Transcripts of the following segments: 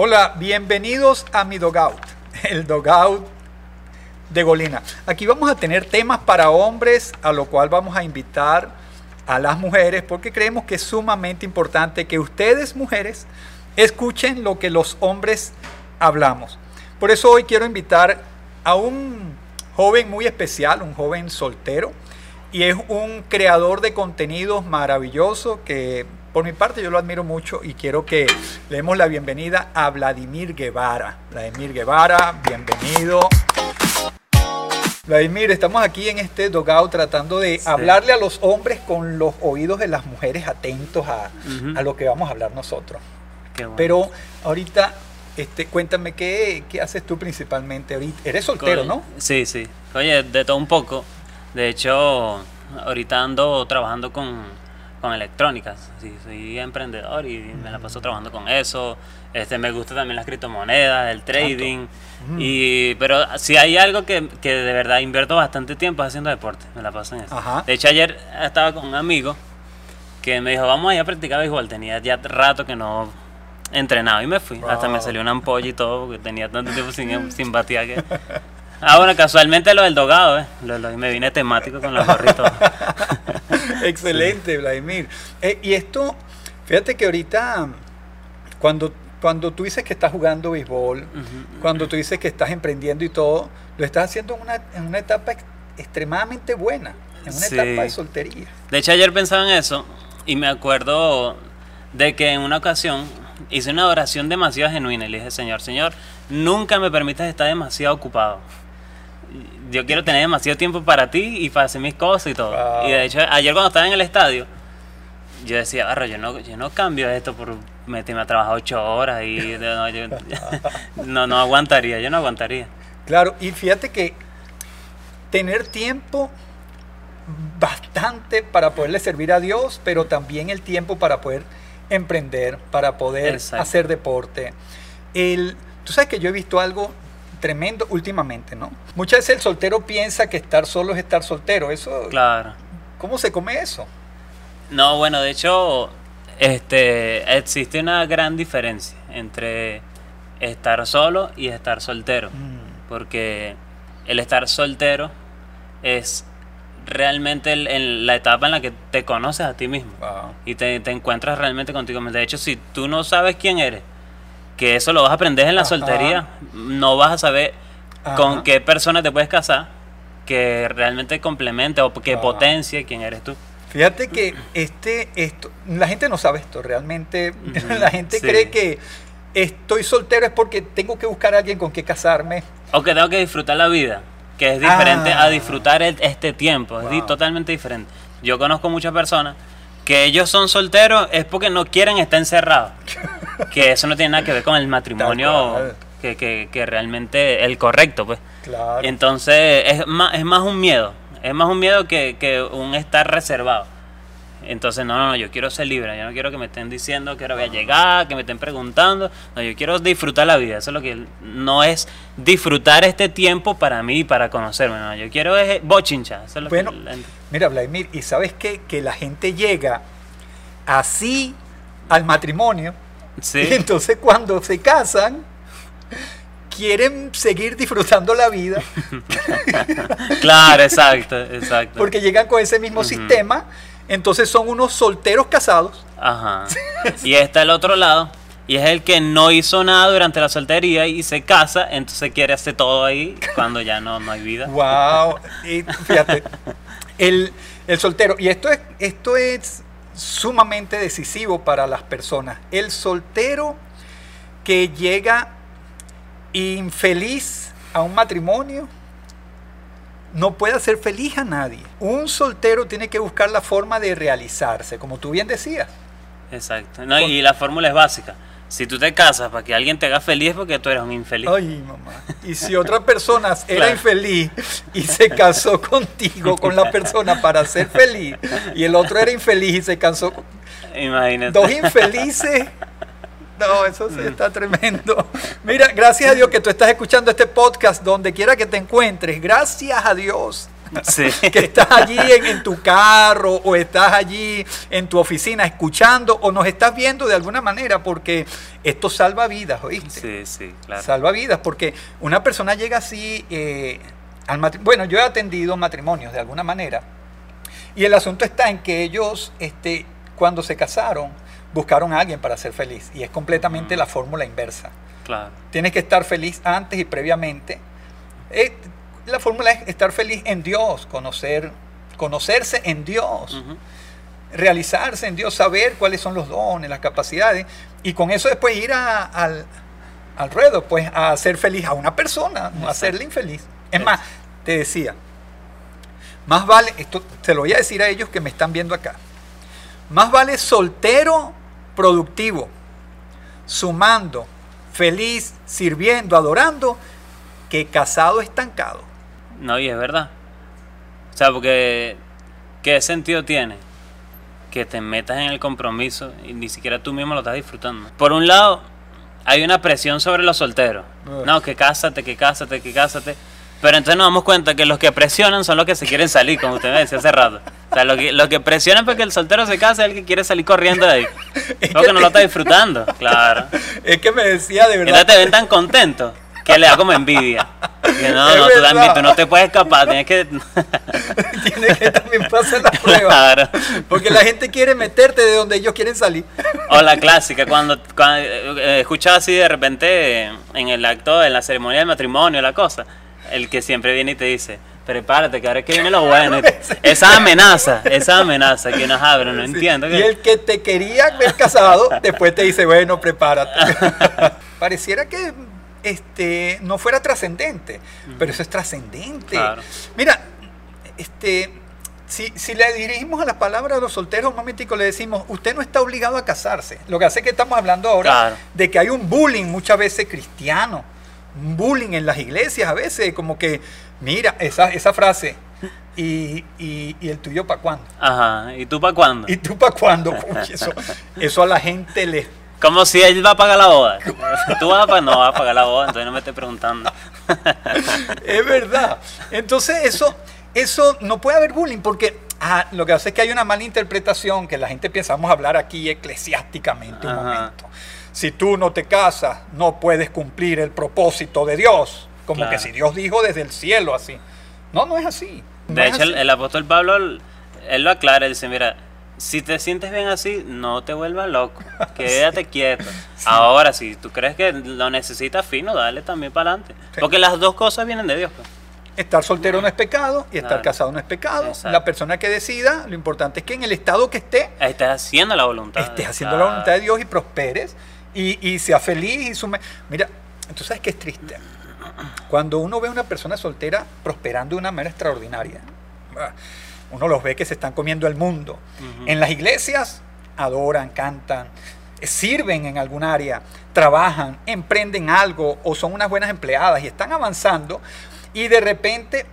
Hola, bienvenidos a mi dogout, el dogout de Golina. Aquí vamos a tener temas para hombres, a lo cual vamos a invitar a las mujeres, porque creemos que es sumamente importante que ustedes, mujeres, escuchen lo que los hombres hablamos. Por eso hoy quiero invitar a un joven muy especial, un joven soltero, y es un creador de contenidos maravilloso que por mi parte yo lo admiro mucho y quiero que le demos la bienvenida a Vladimir Guevara. Vladimir Guevara, bienvenido. Vladimir, estamos aquí en este dogout tratando de hablarle a los hombres con los oídos de las mujeres atentos a, a lo que vamos a hablar nosotros. Pero ahorita, este, cuéntame, ¿qué, ¿qué, haces tú principalmente ahorita? Eres soltero, ¿no? Sí, sí. Oye, de todo un poco. De hecho, ahorita ando trabajando con, con electrónicas. Sí, soy emprendedor y me la paso trabajando con eso. Este, me gusta también las criptomonedas, el trading. Y, pero si hay algo que, que, de verdad invierto bastante tiempo haciendo deporte. Me la paso en eso. De hecho, ayer estaba con un amigo que me dijo, vamos a ir a practicar béisbol. Tenía ya rato que no entrenaba y me fui. Hasta me salió una ampolla y todo porque tenía tanto tiempo sin, sin batear que... Ah, bueno, casualmente lo del dogado, ¿eh? Lo, me vine temático con los gorritos. Excelente, Vladimir. Eh, y esto, fíjate que ahorita, cuando, cuando tú dices que estás jugando béisbol, cuando tú dices que estás emprendiendo y todo, lo estás haciendo en una, en una etapa extremadamente buena, en una etapa de soltería. De hecho, ayer pensaba en eso y me acuerdo de que en una ocasión hice una oración demasiado genuina y le dije, Señor, Señor, nunca me permitas estar demasiado ocupado yo quiero tener demasiado tiempo para ti y para hacer mis cosas y todo. Y de hecho, ayer cuando estaba en el estadio, yo decía, barro, yo no, yo no cambio esto por meterme a trabajar ocho horas y no, no, aguantaría, yo no aguantaría. Claro, y fíjate que tener tiempo bastante para poderle servir a Dios, pero también el tiempo para poder emprender, para poder hacer deporte. El, tú sabes que yo he visto algo tremendo últimamente, ¿no? Muchas veces el soltero piensa que estar solo es estar soltero. Eso. Claro. ¿Cómo se come eso? No, bueno, de hecho, este, existe una gran diferencia entre estar solo y estar soltero. Mm. Porque el estar soltero es realmente en la etapa en la que te conoces a ti mismo y te, te, encuentras realmente contigo. De hecho, si tú no sabes quién eres, que eso lo vas a aprender en la soltería. No vas a saber con qué persona te puedes casar que realmente complemente o que potencie quién eres tú. Fíjate que este, esto, la gente no sabe esto, realmente la gente cree que estoy soltero es porque tengo que buscar a alguien con quien casarme. O que tengo que disfrutar la vida, que es diferente a ah. disfrutar este tiempo, es totalmente diferente. Yo conozco muchas personas que ellos son solteros es porque no quieren estar encerrados. que eso no tiene nada que ver con el matrimonio que, que, que, realmente el correcto, pues. Claro. Entonces es más, es más un miedo, es más un miedo que, que un estar reservado. Entonces, no, no, no, yo quiero ser libre, yo no quiero que me estén diciendo que ahora voy a llegar, que me estén preguntando, no, yo quiero disfrutar la vida, eso es lo que no es disfrutar este tiempo para mí, para conocerme, no, yo quiero es bochincha, eso es lo bueno, mira, Vladimir, y sabes qué? que la gente llega así al matrimonio, sí. y entonces cuando se casan, quieren seguir disfrutando la vida. claro, exacto, exacto. Porque llegan con ese mismo sistema entonces son unos solteros casados. Ajá. Y está el otro lado. Y es el que no hizo nada durante la soltería y se casa, entonces quiere hacer todo ahí cuando ya no, no hay vida. Wow. Y fíjate, el, soltero. Y esto es, esto es sumamente decisivo para las personas. El soltero que llega infeliz a un matrimonio no puede hacer feliz a nadie. Un soltero tiene que buscar la forma de realizarse, como tú bien decías. Exacto. y la fórmula es básica. Si tú te casas para que alguien te haga feliz porque tú eres un infeliz. Ay, mamá. Y si otra persona era infeliz y se casó contigo, con la persona para ser feliz, y el otro era infeliz y se casó con... Imagínate. Dos infelices no, eso sí está tremendo. Mira, gracias a Dios que tú estás escuchando este podcast donde quiera que te encuentres. Gracias a Dios. Sí. que estás allí en, en tu carro o estás allí en tu oficina escuchando o nos estás viendo de alguna manera porque esto salva vidas, ¿oíste? Sí, sí, claro. Salva vidas porque una persona llega así eh, al matrimonio. Bueno, yo he atendido matrimonios de alguna manera y el asunto está en que ellos, este, cuando se casaron, buscaron a alguien para ser feliz y es completamente Mm. la fórmula inversa. Claro. Tienes que estar feliz antes y previamente. Eh, la fórmula es estar feliz en Dios, conocer, conocerse en Dios, realizarse en Dios, saber cuáles son los dones, las capacidades, y con eso después ir a- al, al ruedo, pues a hacer feliz a una persona, no a Exacto. hacerle infeliz. Es más, te decía, más vale, esto te lo voy a decir a ellos que me están viendo acá, más vale soltero productivo, sumando, feliz, sirviendo, adorando, que casado estancado. No, y es verdad. O sea, porque ¿qué sentido tiene que te metas en el compromiso y ni siquiera tú mismo lo estás disfrutando? Por un lado, hay una presión sobre los solteros. No, que cásate, que cásate, que cásate. Pero entonces nos damos cuenta que los que presionan son los que se quieren salir, como usted me decía hace rato. O sea, los que, los que presionan para que el soltero se case es el que quiere salir corriendo de ahí. Es Porque que- no lo está disfrutando, claro. Es que me decía de verdad. Entonces te ven tan contento que le da como envidia. Que no, no, tú también, tú no te puedes escapar, tienes que... Tiene que también pasar la prueba. Claro. Porque la gente quiere meterte de donde ellos quieren salir. O la clásica, cuando, cuando eh, escuchaba así de repente en el acto, en la ceremonia del matrimonio, la cosa, el que siempre viene y te dice, prepárate, que ahora es que viene lo bueno. Esa amenaza, esa amenaza que nos abre, no Sí. entiendo. Y el que te quería ver casado, después te dice, bueno, prepárate. Pareciera que este, no fuera trascendente, pero eso es trascendente. Claro. Mira, este, si, si le dirigimos a las palabras de los solteros un le decimos, usted no está obligado a casarse. Lo que hace es que estamos hablando ahora Claro. de que hay un bullying muchas veces cristiano, un bullying en las iglesias a veces, como que, mira, esa, esa frase, y, y, y el tuyo para cuándo. Ajá, ¿y tú para cuándo? ¿Y tú para cuándo? Uy, eso, eso a la gente le... Como si él va a pagar la boda. Tú vas a, no vas a pagar la boda, entonces no me estés preguntando. Es verdad. Entonces eso, eso no puede haber bullying porque ah, lo que hace es que hay una mala interpretación que la gente piensa, vamos a hablar aquí eclesiásticamente un Ajá. momento. Si tú no te casas, no puedes cumplir el propósito de Dios. Como Claro. que si Dios dijo desde el cielo así. No, no es así. No De es hecho, el apóstol Pablo, él lo aclara, él dice, mira, si te sientes bien así, no te vuelvas loco, quédate quieto. Ahora, si tú crees que lo necesitas fino, dale también para adelante. Sí. Porque las dos cosas vienen de Dios. pues. Estar soltero no es pecado y estar Claro. casado no es pecado. Exacto. La persona que decida, lo importante es que en el estado que esté, Estás haciendo la voluntad. estés haciendo la voluntad de Dios y prosperes y, y sea feliz y sume... Mira, tú sabes que es triste. Cuando uno ve a una persona soltera prosperando de una manera extraordinaria, ah, uno los ve que se están comiendo el mundo. En las iglesias adoran, cantan, eh, sirven en algún área, trabajan, emprenden algo o son unas buenas empleadas y están avanzando y de repente,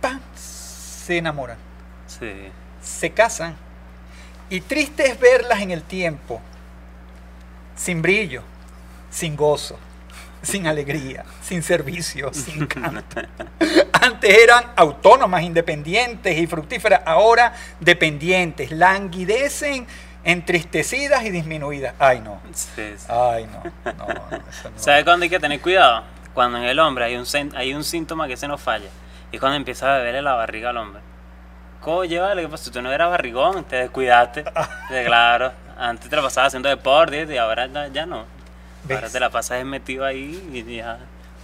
¡pam!, se enamoran Sí. se casan y triste es verlas en el tiempo, sin brillo, sin gozo, sin alegría, sin servicio, sin canto. Antes eran autónomas, independientes y fructíferas, ahora dependientes, languidecen, entristecidas y disminuidas. Ay, no. Sí, sí. Ay, no. no, no, no. ¿Sabes cuándo hay que tener cuidado? Cuando en el hombre hay un, hay un síntoma que se nos falla. Y es cuando empieza a beberle la barriga al hombre. Coño, vale, ¿qué pasa? Tú no eras barrigón, te descuidaste. De claro, antes te la pasabas haciendo deporte y ahora ya, ya Ahora te la pasas metido ahí y ya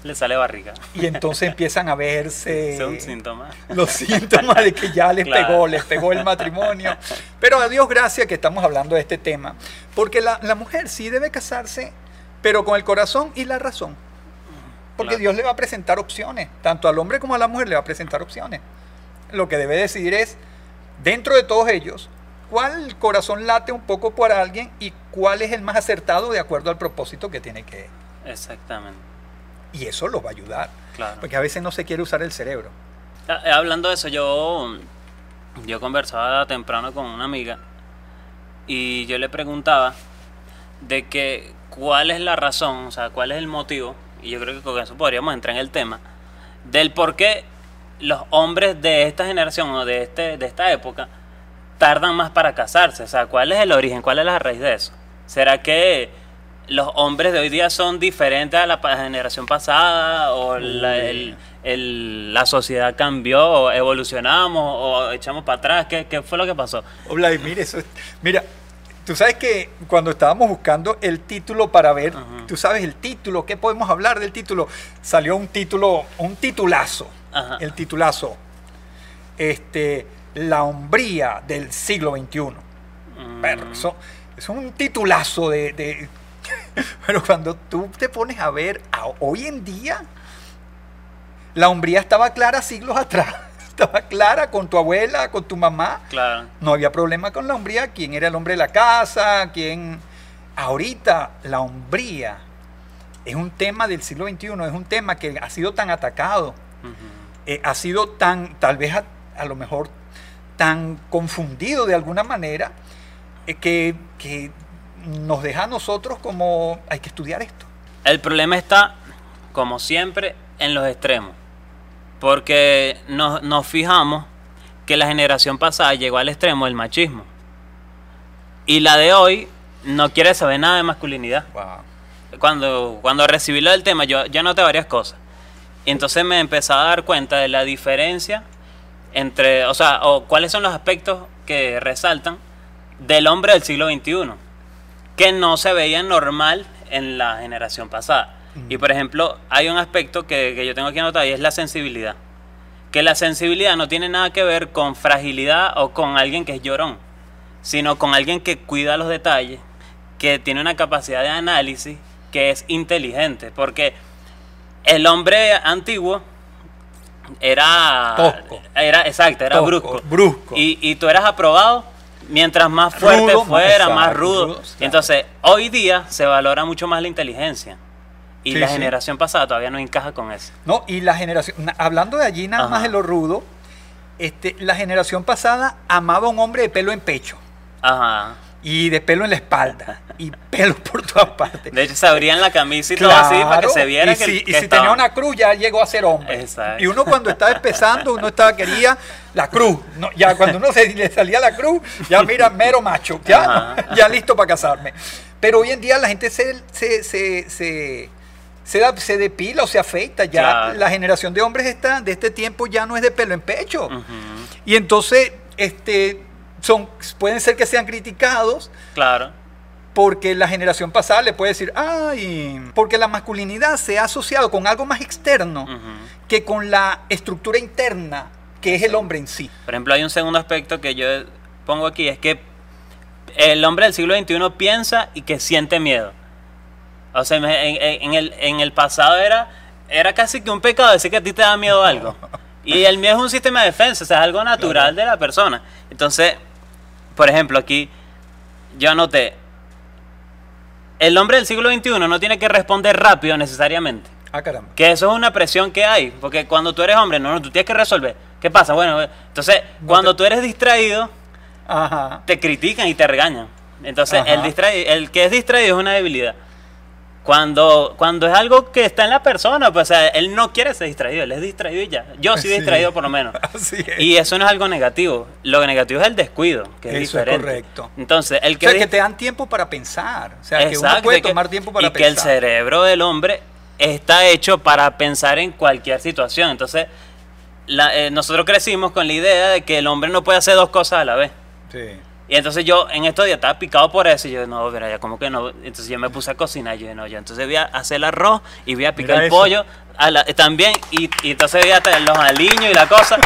le sale barriga. Y entonces empiezan a verse Ese es un síntoma. los síntomas de que ya les Claro. pegó, les pegó el matrimonio. Pero a Dios gracias que estamos hablando de este tema, porque la, la mujer sí debe casarse, pero con el corazón y la razón. Porque Claro. Dios le va a presentar opciones, tanto al hombre como a la mujer le va a presentar opciones. Lo que debe decidir es, dentro de todos ellos, cuál corazón late un poco por alguien y cuál es el más acertado de acuerdo al propósito que tiene que... Exactamente, Y eso lo va a ayudar, claro. porque a veces no se quiere usar el cerebro. Ah, eh, Hablando de eso, yo, yo conversaba temprano con una amiga y yo le preguntaba de que cuál es la razón, o sea, cuál es el motivo, y yo creo que con eso podríamos entrar en el tema, del por qué los hombres de esta generación o de, este, de esta época tardan más para casarse? O sea, ¿cuál es el origen? ¿Cuál es la raíz de eso? ¿Será que los hombres de hoy día son diferentes a la generación pasada? ¿O la, el- el- la sociedad cambió? ¿O evolucionamos? ¿O echamos para atrás? ¿Qué, qué fue lo que pasó? Hola, y mire, eso es- mira, tú sabes que cuando estábamos buscando el título para ver, Ajá. tú sabes el título, ¿qué podemos hablar del título? Salió un título, un titulazo, Ajá. el titulazo, este, la hombría del siglo XXI. Mm, eso, es un titulazo de, de- Pero cuando tú te pones a ver a- hoy en día, la hombría estaba clara siglos atrás. Estaba clara con tu abuela, con tu mamá. Claro. No había problema con la hombría. ¿Quién era el hombre de la casa? ¿Quién? Ahorita la hombría es un tema del siglo XXI, es un tema que ha sido tan atacado, eh, ha sido tan, tal vez a, a lo mejor, tan confundido de alguna manera, eh, que, que nos deja a nosotros como hay que estudiar esto. El problema está, como siempre, en los extremos. Porque nos, nos fijamos que la generación pasada llegó al extremo del machismo. Y la de hoy no quiere saber nada de masculinidad. Cuando, cuando recibí lo del tema, yo, yo noté varias cosas. Y entonces me empecé a dar cuenta de la diferencia entre, o sea, o cuáles son los aspectos que resaltan del hombre del siglo XXI, que no se veía normal en la generación pasada. Y por ejemplo, hay un aspecto que, que yo tengo aquí anotado y es la sensibilidad. Que la sensibilidad no tiene nada que ver con fragilidad o con alguien que es llorón, sino con alguien que cuida los detalles, que tiene una capacidad de análisis, que es inteligente. Porque el hombre antiguo era. Tosco. Era, exacto, era Tosco, brusco. brusco. Y, y tú eras aprobado mientras más fuerte Rudo, fuera, más rudo. rudo, claro. Entonces, hoy día se valora mucho más la inteligencia. Y Sí, la sí. generación pasada todavía no encaja con eso. No, y la generación, hablando de allí nada Ajá. más de lo rudo, este, la generación pasada amaba a un hombre de pelo en pecho Ajá. Y de pelo en la espalda y pelo por todas partes. De hecho, se abrían la camisa y todo así para que se viera y si, que y si tenía una cruz ya llegó a ser hombre. Exacto. Y uno cuando estaba empezando, uno estaba quería la cruz. No, ya cuando uno se le salía la cruz, ya mira, mero macho, ya, Ajá. ya listo para casarme. Pero hoy en día la gente se, se, se, se, se da- se depila o se afeita. Ya Claro. la generación de hombres esta, de este tiempo ya no es de pelo en pecho. Y entonces, este, son, pueden ser que sean criticados Claro. porque la generación pasada le puede decir, ay, porque la masculinidad se ha asociado con algo más externo Ujú. que con la estructura interna que es el hombre en sí. Por ejemplo, hay un segundo aspecto que yo pongo aquí, es que el hombre del siglo XXI piensa y que siente miedo. O sea, en, en- el, en el pasado era, era casi que un pecado decir que a ti te da miedo algo. Y el miedo es un sistema de defensa, o sea, es algo natural de la persona. Entonces, por ejemplo, aquí yo anoté, el hombre del siglo XXI no tiene que responder rápido necesariamente. Ah, caramba. Que eso es una presión que hay, porque cuando tú eres hombre, no, no, tú tienes que resolver. ¿Qué pasa? Bueno, entonces, cuando tú eres distraído, Ajá. te critican y te regañan. Entonces, Ajá. el, distra- el que es distraído es una debilidad. Cuando, cuando es algo que está en la persona, pues o sea, él no quiere ser distraído, él es distraído y ya. Yo soy Sí. distraído por lo menos. Así es. Y eso no es algo negativo. Lo negativo es el descuido, que es Eso es diferente. correcto. Entonces, el o que, sea, dis- que te dan tiempo para pensar. O sea, que uno puede tomar tiempo para y que el pensar. cerebro del hombre está hecho para pensar en cualquier situación. Entonces, la- eh, nosotros crecimos con la idea de que el hombre no puede hacer dos cosas a la vez. Sí. Y entonces yo en estos días estaba picado por eso y yo, no, mira, ya como que no. Entonces yo me puse a cocinar. Yo, no, yo entonces voy a hacer el arroz y voy a picar Mira el eso. pollo a la- también. Y, y entonces voy a traer los aliños y la cosa.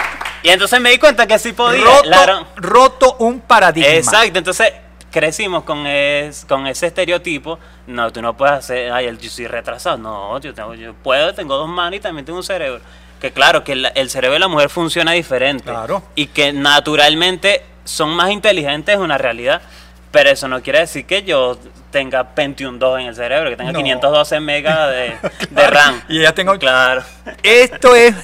Y entonces me di cuenta que sí podía. Roto, roto un paradigma. Exacto, entonces crecimos con, es- con ese estereotipo. No, tú no puedes hacer, ay, el- yo soy retrasado. No, yo, tengo, yo puedo, tengo dos manos y también tengo un cerebro. Que claro, que la- el cerebro de la mujer funciona diferente. Claro. Y que naturalmente son más inteligentes, es una realidad. Pero eso no quiere decir que yo tenga Pentium 2 en el cerebro, que tenga No. 512 megas de, RAM. y ya tengo- Claro. Esto es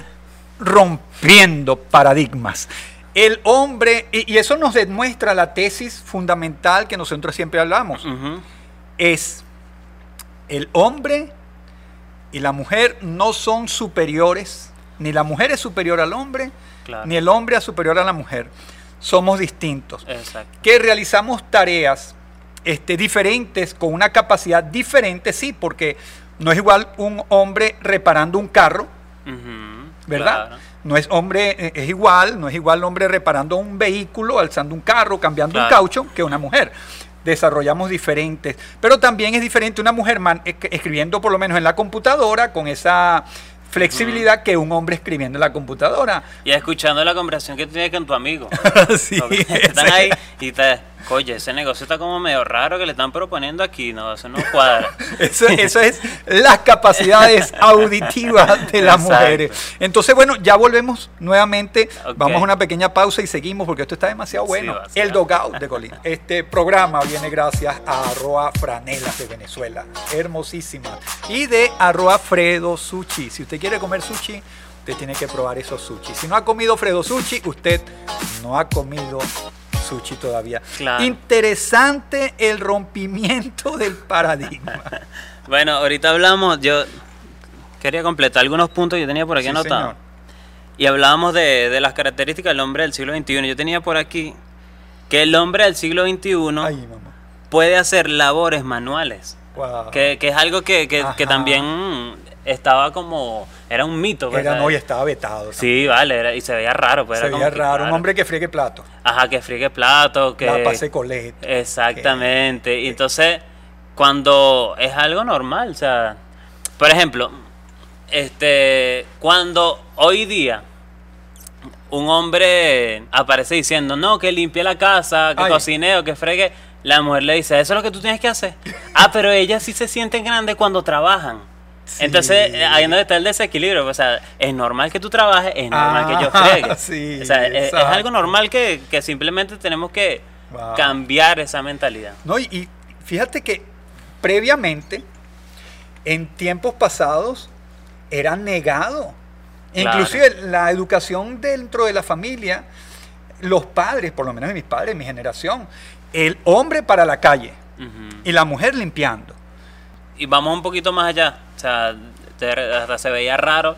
rompiendo paradigmas. El hombre, y, y eso nos demuestra la tesis fundamental que nosotros siempre hablamos, Ujú. es el hombre y la mujer no son superiores Ni la mujer es superior al hombre, Claro. ni el hombre es superior a la mujer. Somos distintos. Exacto. Que realizamos tareas este, diferentes, con una capacidad diferente, sí, porque no es igual un hombre reparando un carro, ¿verdad? claro. No es hombre, eh, es igual, no es igual hombre reparando un vehículo, alzando un carro, cambiando un caucho, que una mujer. Desarrollamos diferentes. Pero también es diferente una mujer man- eh, escribiendo por lo menos en la computadora con esa flexibilidad que un hombre escribiendo en la computadora. Y escuchando la conversación que tú tienes con tu amigo. sí, Porque están ahí y te, oye, ese negocio está como medio raro que le están proponiendo aquí, no, eso no cuadra. Eso, eso es las capacidades auditivas de las Exacto. mujeres. Entonces, bueno, ya volvemos nuevamente. Vamos a una pequeña pausa y seguimos porque esto está demasiado Sí, bueno. demasiado. El Dogout de Colina. Este programa viene gracias a arroba franelas de Venezuela. Hermosísima. Y de arroba Fredo Sushi. Si usted quiere comer sushi, usted tiene que probar esos sushi. Si no ha comido Fredo Sushi, usted no ha comido sushi todavía. Claro. Interesante el rompimiento del paradigma. Bueno, ahorita hablamos, yo quería completar algunos puntos que yo tenía por aquí Sí, anotados. señor. Y hablábamos de, de las características del hombre del siglo XXI. Yo tenía por aquí que el hombre del siglo XXI Ay, puede hacer labores manuales. Wow. Que, que es algo que, que- que Ajá. también estaba como... Era un mito. pues, Era, ¿sabes? no, y estaba vetado. Sí, vale, era- y se veía raro. Pues, Se era veía como que, raro. Un hombre que friegue plato. Ajá, que friegue plato, que... La pase coleto. Exactamente. Y entonces, cuando es algo normal, o sea, por ejemplo, este, cuando hoy día un hombre aparece diciendo, no, que limpie la casa, que Ay. cocine o que fregue, la mujer le dice, eso es lo que tú tienes que hacer. Ah, pero ellas sí se sienten grandes cuando trabajan. Sí. Entonces, eh, ahí es donde está el desequilibrio. O sea, es normal que tú trabajes, es normal que yo friegue. sí, o sea, es- algo normal que, que simplemente tenemos que Wow. cambiar esa mentalidad. No, y, y fíjate que previamente, en tiempos pasados, era negado. Claro. Inclusive la educación dentro de la familia, los padres, por lo menos mis padres, mi generación, el hombre para la calle y la mujer limpiando. Y vamos un poquito más allá. O sea, hasta se veía raro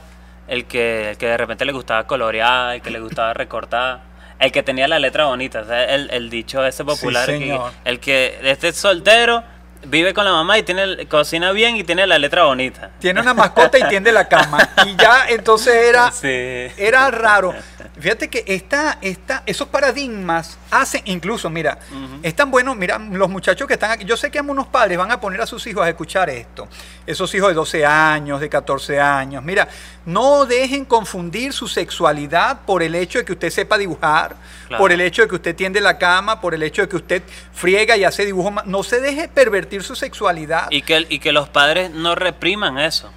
el que, el que de repente le gustaba colorear, el que le gustaba recortar, el que tenía la letra bonita. O sea, el, el dicho ese popular, que- el que este es soltero, vive con la mamá y tiene cocina bien y tiene la letra bonita. Tiene una mascota y tiende la cama. Y ya entonces era, Sí. era raro. Fíjate que esta, esta, esos paradigmas hacen, incluso, mira, es tan bueno, mira, los muchachos que están aquí, yo sé que algunos padres van a poner a sus hijos a escuchar esto, esos hijos de 12 años, de 14 años, mira, no dejen confundir su sexualidad por el hecho de que usted sepa dibujar, Claro. por el hecho de que usted tiende la cama, por el hecho de que usted friega y hace dibujos, no se deje pervertir su sexualidad. Y que, y que los padres no repriman eso.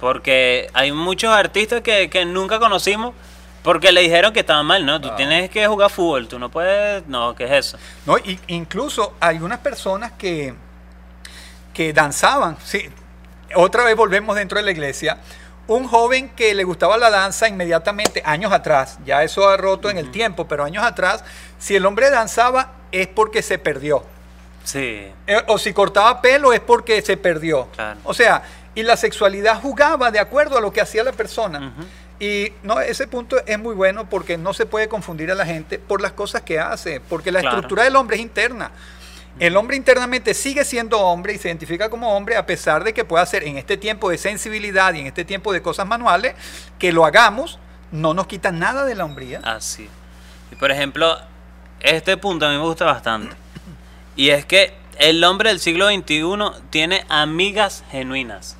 Porque hay muchos artistas que, que nunca conocimos porque le dijeron que estaba mal, ¿no? Tú Ah. tienes que jugar fútbol, tú no puedes... No, ¿qué es eso? ¿no? Y, incluso hay unas personas que, que danzaban. Sí. Otra vez volvemos dentro de la iglesia. Un joven que le gustaba la danza inmediatamente, años atrás, ya eso ha roto en el tiempo, pero años atrás, si el hombre danzaba es porque se perdió. Sí. Eh, O si cortaba pelo es porque se perdió. Claro. O sea, y la sexualidad jugaba de acuerdo a lo que hacía la persona. Y no, ese punto es muy bueno porque no se puede confundir a la gente por las cosas que hace, porque la Claro. estructura del hombre es interna. El hombre internamente sigue siendo hombre y se identifica como hombre a pesar de que pueda hacer en este tiempo de sensibilidad y en este tiempo de cosas manuales, que lo hagamos, no nos quita nada de la hombría. Así. Y por ejemplo, este punto a mí me gusta bastante. Y es que el hombre del siglo XXI tiene amigas genuinas.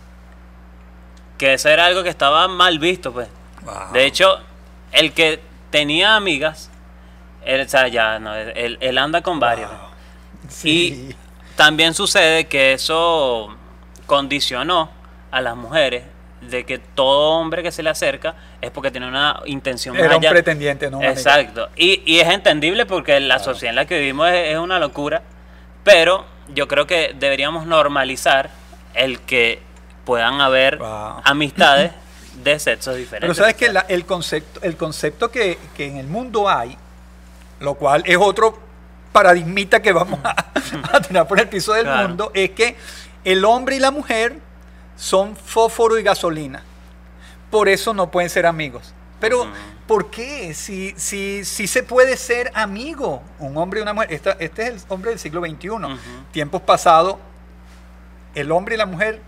Que eso era algo que estaba mal visto, pues. Wow. De hecho, el que tenía amigas, él, o sea, ya, no, él, él anda con varios. Wow. Sí. Y también sucede que eso condicionó a las mujeres de que todo hombre que se le acerca es porque tiene una intención más Era un pretendiente, no. Exacto. Y, y es entendible porque la sociedad en la que vivimos es, es una locura, pero yo creo que deberíamos normalizar el que puedan haber Wow. amistades de sexos diferentes. Pero sabes que la- el concepto, el concepto que, que en el mundo hay, lo cual es otro paradigmita que vamos a, a tirar por el piso del Claro. mundo, es que el hombre y la mujer son fósforo y gasolina. por eso no pueden ser amigos. Pero. ¿por qué? Si, si, si se puede ser amigo, un hombre y una mujer. Esta- este es el hombre del siglo XXI. Ujú. Tiempos pasados, el hombre y la mujer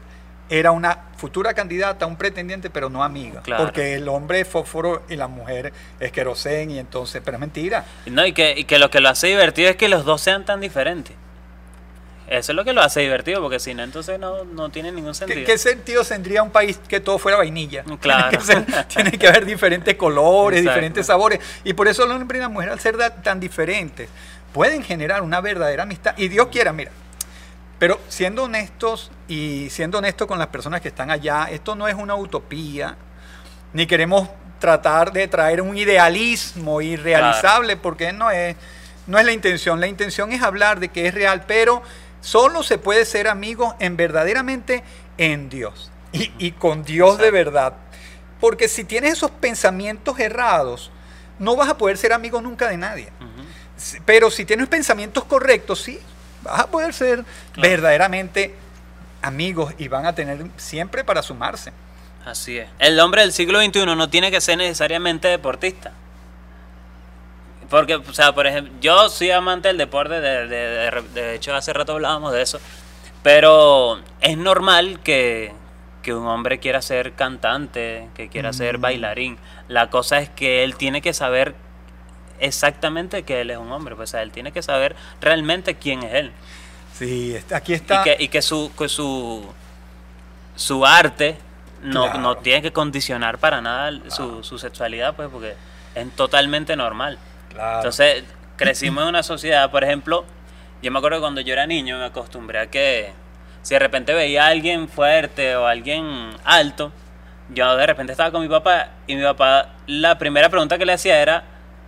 era una futura candidata, un pretendiente, pero no amiga. Claro. Porque el hombre es fósforo y la mujer es querosén y entonces, pero es mentira. No, y que, y que lo que lo hace divertido es que los dos sean tan diferentes. Eso es lo que lo hace divertido, porque si no, entonces no, no tiene ningún ¿Qué, sentido. qué sentido tendría un país que todo fuera vainilla? Claro. Tiene que, ser- tiene que haber diferentes colores, Exacto. diferentes sabores. Y por eso el hombre y la mujer, al ser tan diferentes, pueden generar una verdadera amistad. Y Dios quiera, mira. Pero siendo honestos y siendo honestos con las personas que están allá, esto no es una utopía, ni queremos tratar de traer un idealismo irrealizable, porque no es, no es la intención. La intención es hablar de que es real, pero solo se puede ser amigos en verdaderamente en Dios y, y con Dios de verdad. Porque si tienes esos pensamientos errados, no vas a poder ser amigo nunca de nadie. Pero si tienes pensamientos correctos, sí, vas a poder ser Claro. verdaderamente amigos y van a tener siempre para sumarse. Así es. El hombre del siglo XXI no tiene que ser necesariamente deportista. Porque, o sea, por ejemplo, yo soy amante del deporte, de, de- de- de hecho hace rato hablábamos de eso, pero es normal que, que un hombre quiera ser cantante, que quiera ser Mm. bailarín. La cosa es que él tiene que saber exactamente que él es un hombre, pues, o sea, él tiene que saber realmente quién es él. Sí, aquí está. Y que, y que su, que su, su arte no, Claro. no tiene que condicionar para nada su, su sexualidad, pues, porque es totalmente normal. Claro. Entonces, crecimos en una sociedad, por ejemplo, yo me acuerdo que cuando yo era niño me acostumbré a que si de repente veía a alguien fuerte o a alguien alto, yo de repente estaba con mi papá y mi papá, la primera pregunta que le hacía era,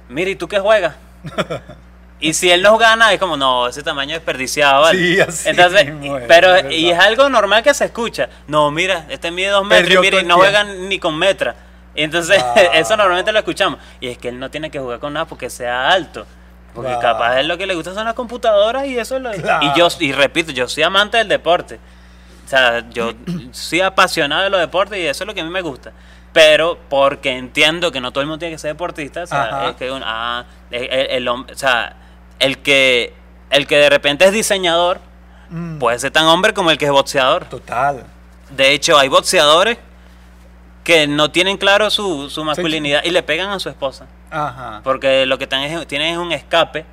mira, ¿y tú qué juegas? Y si él nos gana, es como, no, ese tamaño desperdiciado, ¿vale? Sí, así Entonces, es, pero, es y es algo normal que se escucha. No, mira, este mide dos metros Perdió y, mira, y no el juega tiempo. ni con metra. Entonces, eso normalmente lo escuchamos. Y es que él no tiene que jugar con nada porque sea alto. Porque capaz él lo que le gusta son las computadoras y eso es lo... Claro. Y yo, y repito, yo soy amante del deporte. O sea, yo soy apasionado de los deportes y eso es lo que a mí me gusta. Pero porque entiendo que no todo el mundo tiene que ser deportista, o sea, Ajá. es que un- ah, el, el- el hombre, o sea, el que, el que de repente es diseñador Mm, puede ser tan hombre como el que es boxeador. Total. De hecho, hay boxeadores que no tienen claro su, su masculinidad y le pegan a su esposa. Ajá. Porque lo que es, tienen es un escape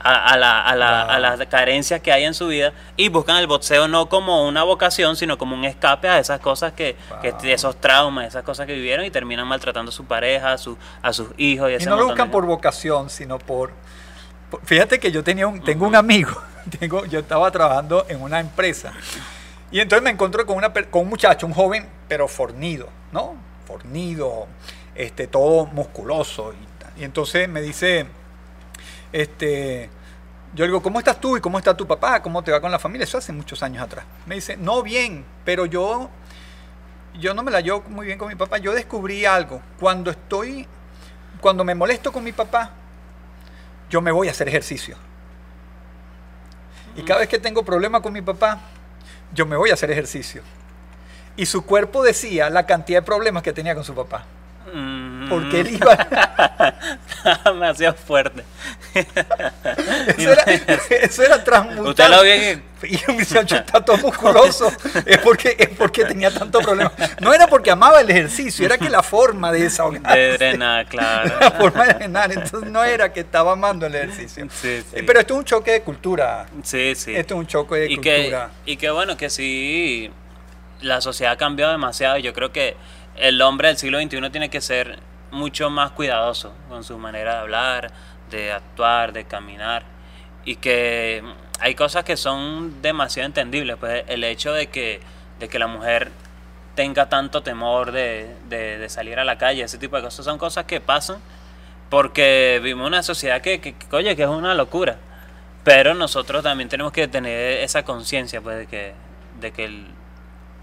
a, a la- a la- Wow. a las carencias que hay en su vida y buscan el boxeo no como una vocación, sino como un escape a esas cosas que, esos traumas, esas cosas que vivieron y terminan maltratando a su pareja, a, su, a sus hijos. Y, Y no lo buscan de- por vocación, sino por- Fíjate que yo tenía un, tengo un amigo, tengo, yo estaba trabajando en una empresa y entonces me encontré con, una, con un muchacho, un joven, pero fornido, ¿no? Fornido, este, todo musculoso. Y, tal. y entonces me dice, este, yo le digo, ¿cómo estás tú y cómo está tu papá? ¿Cómo te va con la familia? Eso hace muchos años atrás. Me dice, no bien, pero yo, yo no me la llevo muy bien con mi papá. Yo descubrí algo. Cuando estoy, cuando me molesto con mi papá, yo me voy a hacer ejercicio. Y cada vez que tengo problema con mi papá, yo me voy a hacer ejercicio. Y su cuerpo decía la cantidad de problemas que tenía con su papá. Mm. Porque él iba... Demasiado fuerte. Eso era, eso era transmutar. Usted lo Y el muchacho está todo musculoso. Es porque, es porque tenía tanto problema. No era porque amaba el ejercicio, era que la forma de desahogarse. de drenar, claro. La forma de drenar. Entonces no era que estaba amando el ejercicio. Sí, sí. Eh, Pero esto es un choque de cultura. Sí, sí. Esto es un choque de y que, cultura. y que bueno, que sí, la sociedad ha cambiado demasiado. y Yo creo que el hombre del siglo XXI tiene que ser mucho más cuidadoso con su manera de hablar, de actuar, de caminar. Y que hay cosas que son demasiado entendibles. Pues el hecho de que, de que la mujer tenga tanto temor de, de- salir a la calle, ese tipo de cosas son cosas que pasan porque vivimos una sociedad que, que, que, oye, que es una locura. Pero nosotros también tenemos que tener esa conciencia, pues, de que, de que el,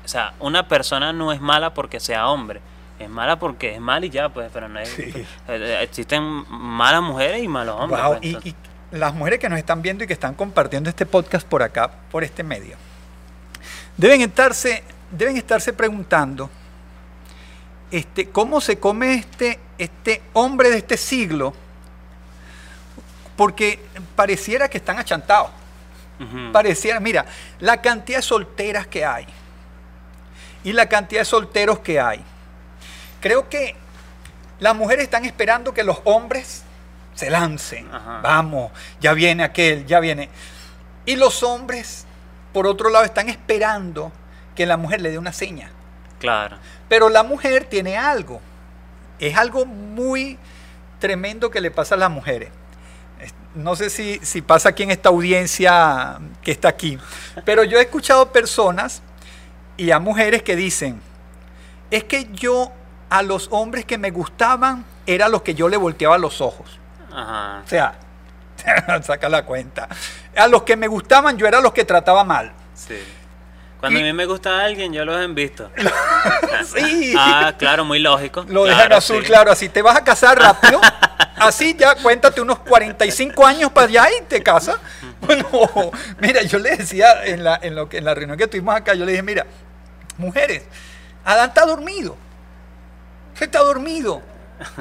o sea, una persona no es mala porque sea hombre. Es mala porque es mal y ya, pues, pero no es... Sí. eh, eh, Existen malas mujeres y malos hombres. Wow, pues, y, las mujeres que nos están viendo y que están compartiendo este podcast por acá, por este medio, deben estarse, deben estarse preguntando este, cómo se come este, este hombre de este siglo, porque pareciera que están achantados. Pareciera, mira, la cantidad de solteras que hay y la cantidad de solteros que hay. Creo que las mujeres están esperando que los hombres se lancen. Ajá. Vamos, ya viene aquel, ya viene. Y los hombres, por otro lado, están esperando que la mujer le dé una seña. Claro. Pero la mujer tiene algo. Es algo muy tremendo que le pasa a las mujeres. Es- No sé si, si pasa aquí en esta audiencia que está aquí, pero yo he escuchado personas y a mujeres que dicen, es que yo a los hombres que me gustaban era los que yo le volteaba los ojos. Ajá. O sea, saca la cuenta. A los que me gustaban yo era los que trataba mal. Sí. Cuando Y- a mí me gusta alguien, yo los he visto. Sí. Ah, claro, muy lógico. Lo dejan Claro, azul, sí. claro. Así te vas a casar rápido. Así ya cuéntate unos 45 años para allá y te casas. Bueno, mira, yo le decía en la, en, lo que, en la reunión que tuvimos acá, yo le dije, mira, mujeres, Adán está dormido. Se está dormido.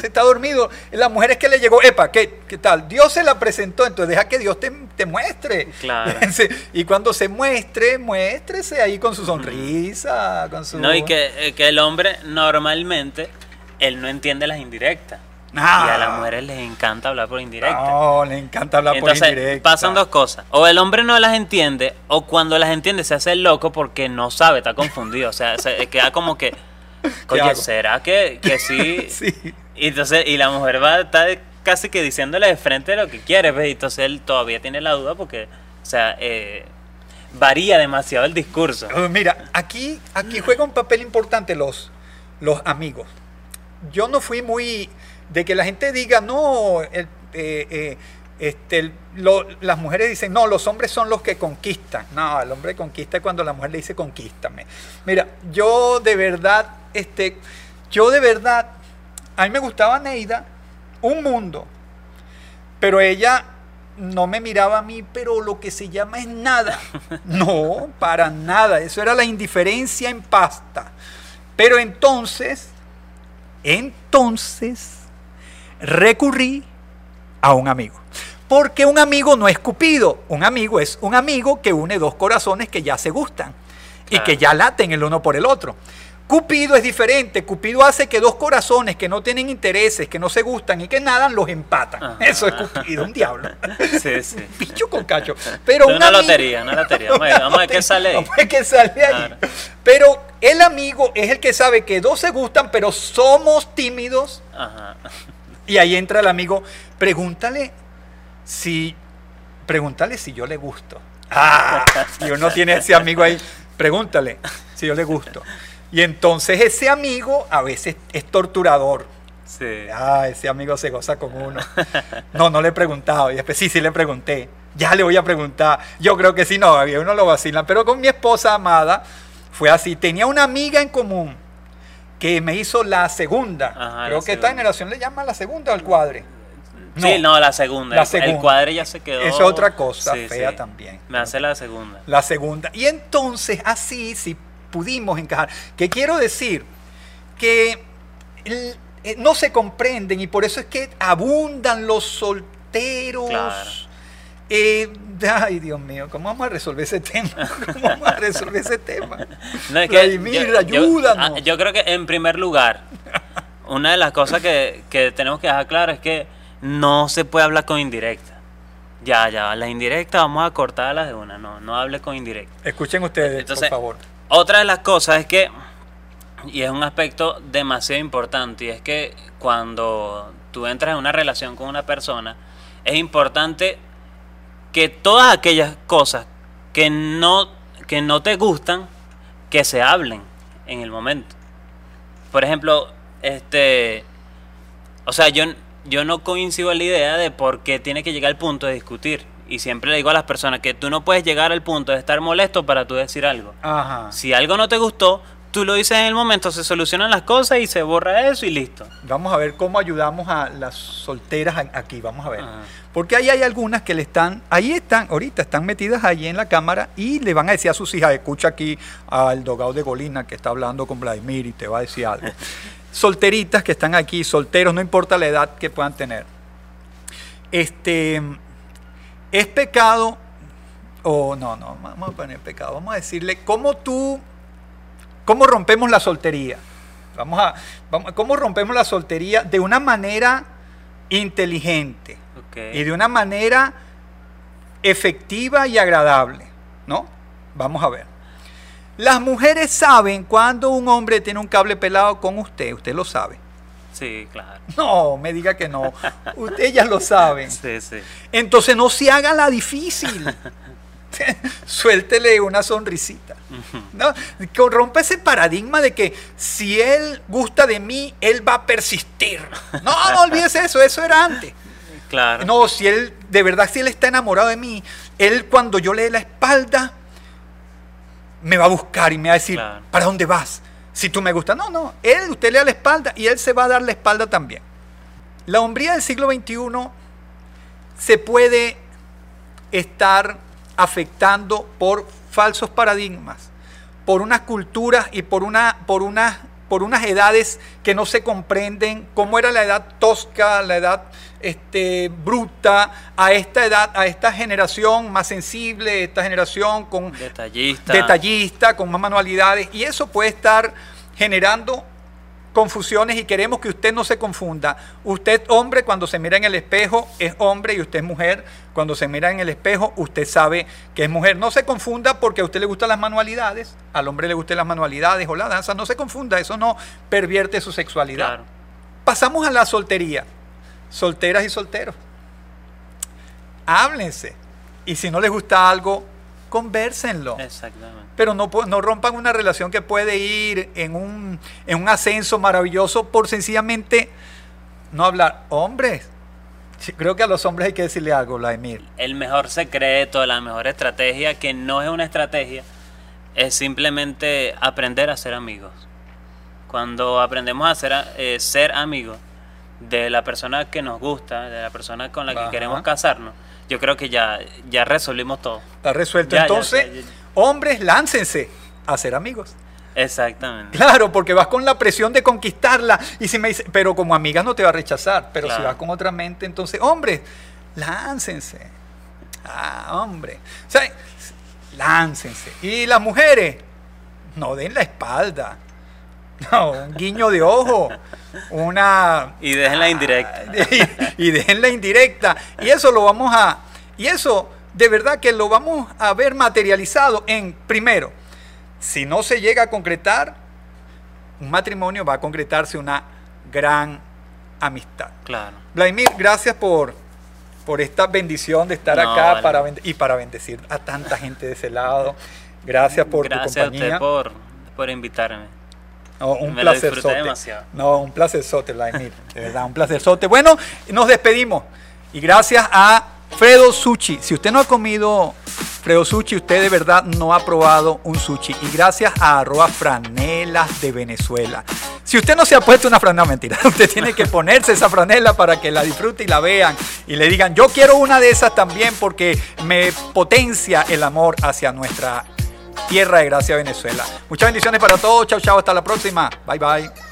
Se está dormido. La mujer es que le llegó, epa, ¿qué, qué tal? Dios se la presentó, entonces deja que Dios te, te muestre. Claro. Y cuando se muestre, muéstrese ahí con su sonrisa, con su... No, y que, eh, que el hombre normalmente, él no entiende las indirectas. Ah. Y a las mujeres les encanta hablar por indirecta. No, le encanta hablar Entonces, por indirecta. pasan dos cosas. O el hombre no las entiende, o cuando las entiende se hace el loco porque no sabe, está confundido. O sea, se queda como que, oye? ¿será que, que sí? Sí. Y entonces, y la mujer va a estar casi que diciéndole de frente lo que quiere, ¿ves? Y entonces él todavía tiene la duda porque, o sea, eh, varía demasiado el discurso. Uh, Mira, aquí, aquí juega un papel importante los, los amigos. Yo no fui muy de que la gente diga, no, el- eh, eh, este, el- lo- las mujeres dicen, no, los hombres son los que conquistan. No, el hombre conquista cuando la mujer le dice, conquístame. Mira, yo de verdad, este, yo de verdad, a mí me gustaba Neida, un mundo, pero ella no me miraba a mí, pero lo que se llama es nada. No, para nada. Eso era la indiferencia en pasta. Pero entonces, entonces, recurrí a un amigo. Porque un amigo no es Cupido. Un amigo es un amigo que une dos corazones que ya se gustan y que ya laten el uno por el otro. Cupido es diferente. Cupido hace que dos corazones que no tienen intereses, que no se gustan y que nadan, los empatan. Ajá. Eso es Cupido, un diablo. Sí, sí. Picho con cacho. Pero un una amigo- lotería, una lotería. Vamos a ver- vamos a ver qué sale ahí. Vamos a ver qué sale ahí. Pero el amigo es el que sabe que dos se gustan, pero somos tímidos. Ajá. Y ahí entra el amigo. Pregúntale si. Pregúntale si yo le gusto. Ah, y uno tiene ese amigo ahí. Pregúntale si yo le gusto. Y entonces ese amigo a veces es torturador. Sí. Ah, ese amigo se goza con uno. No, no le he preguntado. Y después sí, sí le pregunté. Ya le voy a preguntar. Yo creo que sí, no, había uno lo vacilan. Pero con mi esposa amada fue así. Tenía una amiga en común que me hizo la segunda. Ajá, creo la que esta generación le llama la segunda al cuadre. Sí, no, la segunda. La El- segunda. El cuadre ya se quedó. Es otra cosa Sí, fea sí. también. Me hace la segunda. La segunda. Y entonces así sí pudimos encajar. ¿Qué quiero decir? Que el- eh, no se comprenden y por eso es que abundan los solteros. Claro. Eh, ay, Dios mío, ¿cómo vamos a resolver ese tema? ¿Cómo vamos a resolver ese tema? No, es que Vladimir, yo- ayúdanos. ah, Yo, creo que en primer lugar, una de las cosas que, que tenemos que dejar claro es que no se puede hablar con indirecta. Ya, ya, las indirectas vamos a cortarlas de una, no, no hables con indirecta. Escuchen ustedes, Entonces, por favor. Otra de las cosas es que, y es un aspecto demasiado importante, y es que cuando tú entras en una relación con una persona, es importante que todas aquellas cosas que no, que no te gustan, que se hablen en el momento. Por ejemplo, este, o sea, yo, yo no coincido en la idea de por qué tiene que llegar al punto de discutir. Y siempre le digo a las personas que tú no puedes llegar al punto de estar molesto para tú decir algo. Ajá. Si algo no te gustó, tú lo dices en el momento, se solucionan las cosas y se borra eso y listo. Vamos a ver cómo ayudamos a las solteras aquí. Vamos a ver. Ajá. Porque ahí hay algunas que le están, ahí están, ahorita están metidas ahí en la cámara y le van a decir a sus hijas, escucha aquí al dogado de Golina que está hablando con Vladimir y te va a decir algo. solteritas que están aquí, solteros, no importa la edad que puedan tener. Este, es pecado, o no, no, vamos a poner pecado, vamos a decirle, ¿cómo tú, cómo rompemos la soltería? Vamos a, vamos, ¿cómo rompemos la soltería de una manera inteligente y de una manera efectiva y agradable? ¿No? Vamos a ver. Las mujeres saben cuando un hombre tiene un cable pelado con usted, usted lo sabe. Sí, claro. No, me diga que no. Ellas lo saben. Sí, sí. Entonces no se haga la difícil. Suéltele una sonrisita. ¿no? Rompe ese paradigma de que si él gusta de mí, él va a persistir. No, no olvides eso, eso era antes. Claro. No, si él, de verdad, si él está enamorado de mí, él cuando yo le dé la espalda, me va a buscar y me va a decir, ¿para dónde vas? Si tú me gustas. No, no, él, usted le da la espalda y él se va a dar la espalda también. La hombría del siglo XXI se puede estar afectando por falsos paradigmas, por unas culturas y por, una, por unas por unas edades que no se comprenden, cómo era la edad tosca, la edad este, bruta, a esta edad, a esta generación más sensible, esta generación con detallista. detallista, con más manualidades, y eso puede estar generando confusiones y queremos que usted no se confunda. Usted hombre cuando se mira en el espejo es hombre y usted es mujer. Cuando se mira en el espejo usted sabe que es mujer. No se confunda porque a usted le gustan las manualidades, al hombre le gustan las manualidades o la danza. No se confunda, eso no pervierte su sexualidad. Pasamos a la soltería. Solteras y solteros. Háblense. Y si no les gusta algo, conversenlo. Exactamente. Pero no, no rompan una relación que puede ir en un, en un ascenso maravilloso por sencillamente no hablar. Hombres, creo que a los hombres hay que decirle algo, Vladimir. El mejor secreto, la mejor estrategia, que no es una estrategia, es simplemente aprender a ser amigos. Cuando aprendemos a ser, eh, ser amigos de la persona que nos gusta, de la persona con la que queremos casarnos, yo creo que ya, ya resolvimos todo. Está resuelto. Entonces, hombres, láncense a ser amigos. Exactamente. Claro, porque vas con la presión de conquistarla. Y si me dice, pero como amiga no te va a rechazar. Pero si vas con otra mente, entonces, hombres, láncense. Ah, hombre. O sea, láncense. Y las mujeres, no den la espalda. No, un guiño de ojo, una... Y dejen la indirecta. Y, y dejen la indirecta. Y eso lo vamos a... Y eso de verdad que lo vamos a ver materializado en, primero, si no se llega a concretar, un matrimonio va a concretarse una gran amistad. Claro. Vladimir, gracias por, por esta bendición de estar acá para y para bendecir a tanta gente de ese lado. Gracias por tu compañía. Gracias por, por invitarme. No, un placer No, un placer sote, Vladimir. De verdad, un placer sote. Bueno, nos despedimos. Y gracias a Fredo Sushi. Si usted no ha comido Fredo Sushi, usted de verdad no ha probado un sushi. Y gracias a arroba franelas de Venezuela. Si usted no se ha puesto una franela, mentira, usted tiene que ponerse esa franela para que la disfrute y la vean y le digan, yo quiero una de esas también porque me potencia el amor hacia nuestra tierra de gracia Venezuela. Muchas bendiciones para todos. Chao, chao. Hasta la próxima. Bye, bye.